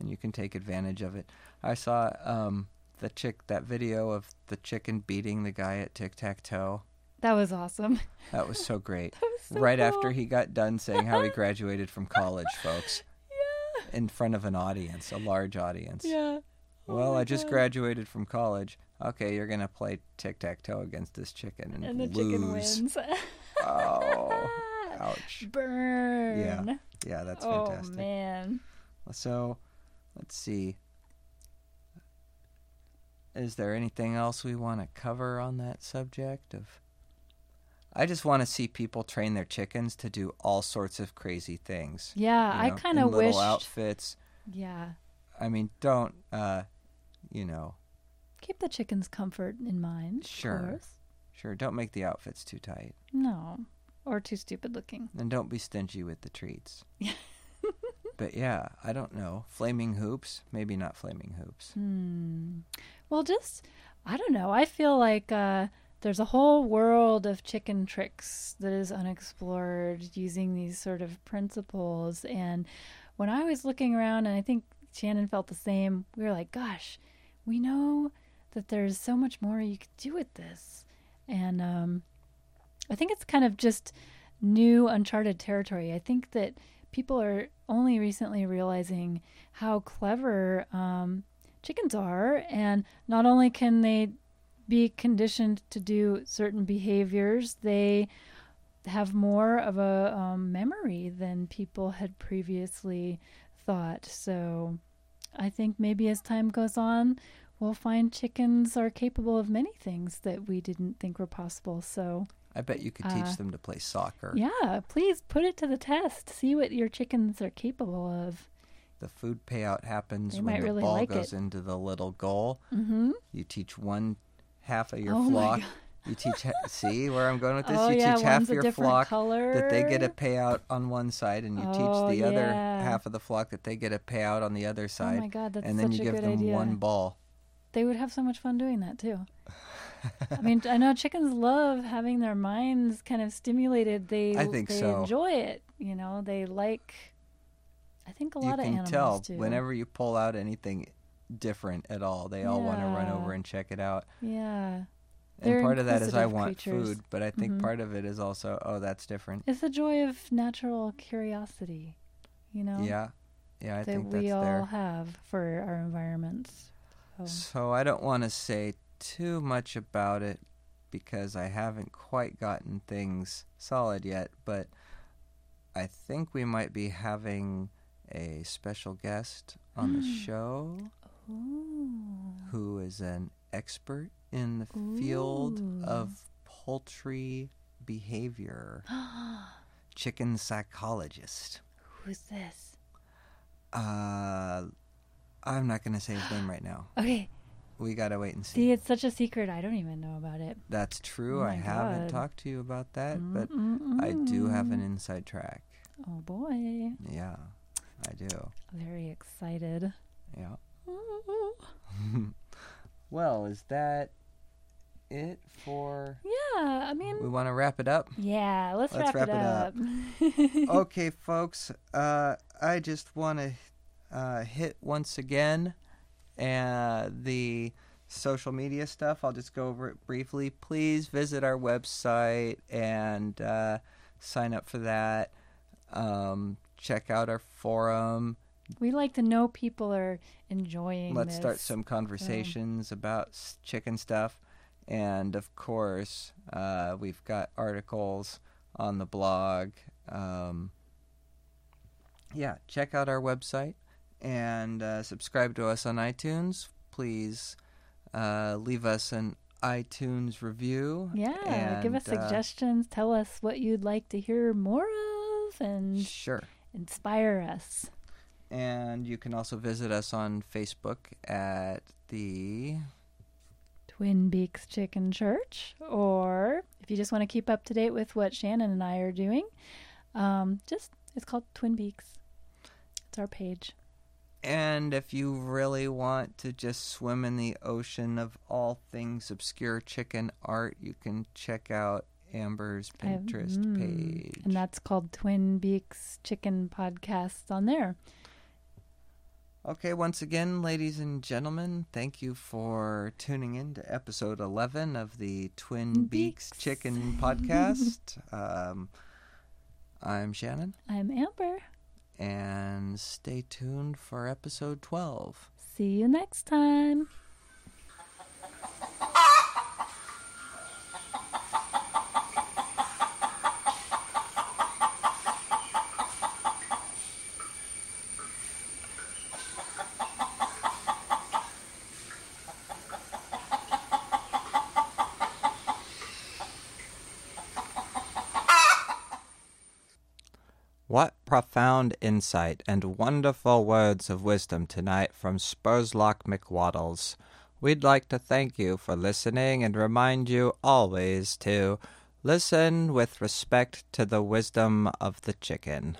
And you can take advantage of it. I saw um, the chick that video of the chicken beating the guy at tic tac toe. That was awesome. That was so great. Was so right cool. after he got done saying how he graduated from college, folks, Yeah. in front of an audience, a large audience. Yeah. Oh Well, I just God. graduated from college. Okay, you're gonna play tic tac toe against this chicken and, And the lose. chicken wins. Oh, ouch! Burn. Yeah, yeah, that's oh fantastic. man. So, let's see. Is there anything else we want to cover on that subject of? I just want to see people train their chickens to do all sorts of crazy things. Yeah, you I kind in of little outfits. Yeah. I mean, don't uh, you know? Keep the chicken's comfort in mind. Sure. Sure, don't make the outfits too tight, No. Or too stupid looking. and don't be stingy with the treats. But yeah, I don't know. Flaming hoops, maybe not flaming hoops. Hmm. Well, just I don't know. I feel like uh, there's a whole world of chicken tricks that is unexplored using these sort of principles. And when I was looking around, and I think Shannon felt the same, we were like, "Gosh, we know that there's so much more you could do with this." And um, I think it's kind of just new, uncharted territory. I think that people are only recently realizing how clever um, chickens are, and not only can they be conditioned to do certain behaviors, they have more of a um, memory than people had previously thought. So I think maybe as time goes on, we'll find chickens are capable of many things that we didn't think were possible. So I bet you could teach Uh, them to play soccer. yeah, please put it to the test. See what your chickens are capable of. The food payout happens They when the really ball like goes it. into the little goal. Mm-hmm. You teach one half of your Oh my flock. God. You teach. see where I'm going with this? Oh you yeah, teach half your flock color. that they get a payout on one side, and you Oh, teach the other half of the flock that they get a payout on the other side. Oh my god, that's and then such you a give them idea. one ball. They would have so much fun doing that too. I mean, I know chickens love having their minds kind of stimulated. They I think they so. enjoy it. You know, they like. I think a lot of you can animals tell do. whenever you pull out anything different at all, they all want to run over and check it out. Yeah, And They're part of that is I want creatures. food, but I think Mhm. part of it is also oh that's different. it's the joy of natural curiosity. You know, Yeah, yeah, I that think we all there. have for our environments. So, So I don't want to say too much about it because I haven't quite gotten things solid yet, but I think we might be having a special guest on the show Ooh. who is an expert in the field of poultry behavior, chicken psychologist. Who's this? Uh, I'm not going to say his name right now. Okay, We got to wait and see. see, it's such a secret. I don't even know about it. That's true. Oh I my haven't talked to you about that, but I do have an inside track. Oh boy, Yeah, I do. very excited. Yeah. well, is that it for? Yeah, I mean, We want to wrap it up. yeah. Let's, Let's wrap, wrap it up. okay, folks. Uh, I just want to uh, hit once again uh, the social media stuff. I'll just go over it briefly. Please visit our website and uh, sign up for that. Um, check out our forum. we like to know people are enjoying. Let's start some conversations about chicken stuff. And of course, uh, we've got articles on the blog. Um, yeah, check out our website and uh, subscribe to us on iTunes. Please uh, leave us an iTunes review. Yeah, give us and, uh, suggestions. Tell us what you'd like to hear more of, and Sure. inspire us. And you can also visit us on Facebook at the Twin Beaks Chicken Church, or if you just want to keep up to date with what Shannon and I are doing, um, just it's called Twin Beaks. It's our page. And if you really want to just swim in the ocean of all things obscure chicken art, you can check out Amber's I have- Pinterest mm, page. And that's called Twin Beaks Chicken Podcast on there. Okay, once again, ladies and gentlemen, thank you for tuning in to episode 11 of the Twin Beaks, Beaks. Chicken Podcast. um, I'm Shannon, I'm Amber. And stay tuned for episode 12. See you next time. What profound insight and wonderful words of wisdom tonight from Spurslock McWaddles. We'd like to thank you for listening and remind you always to listen with respect to the wisdom of the chicken.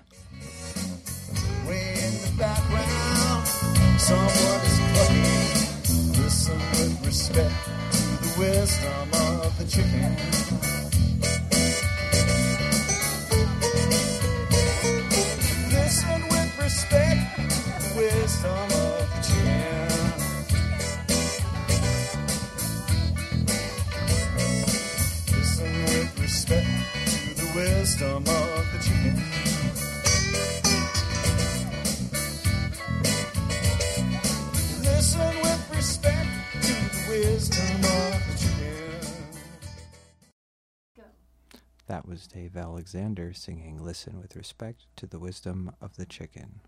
Listen with respect to the wisdom of the chicken. With respect to the wisdom of the. Listen with respect to the wisdom of the chicken. Listen with respect to the wisdom of the. That was Dave Alexander singing Listen with Respect to the Wisdom of the Chicken.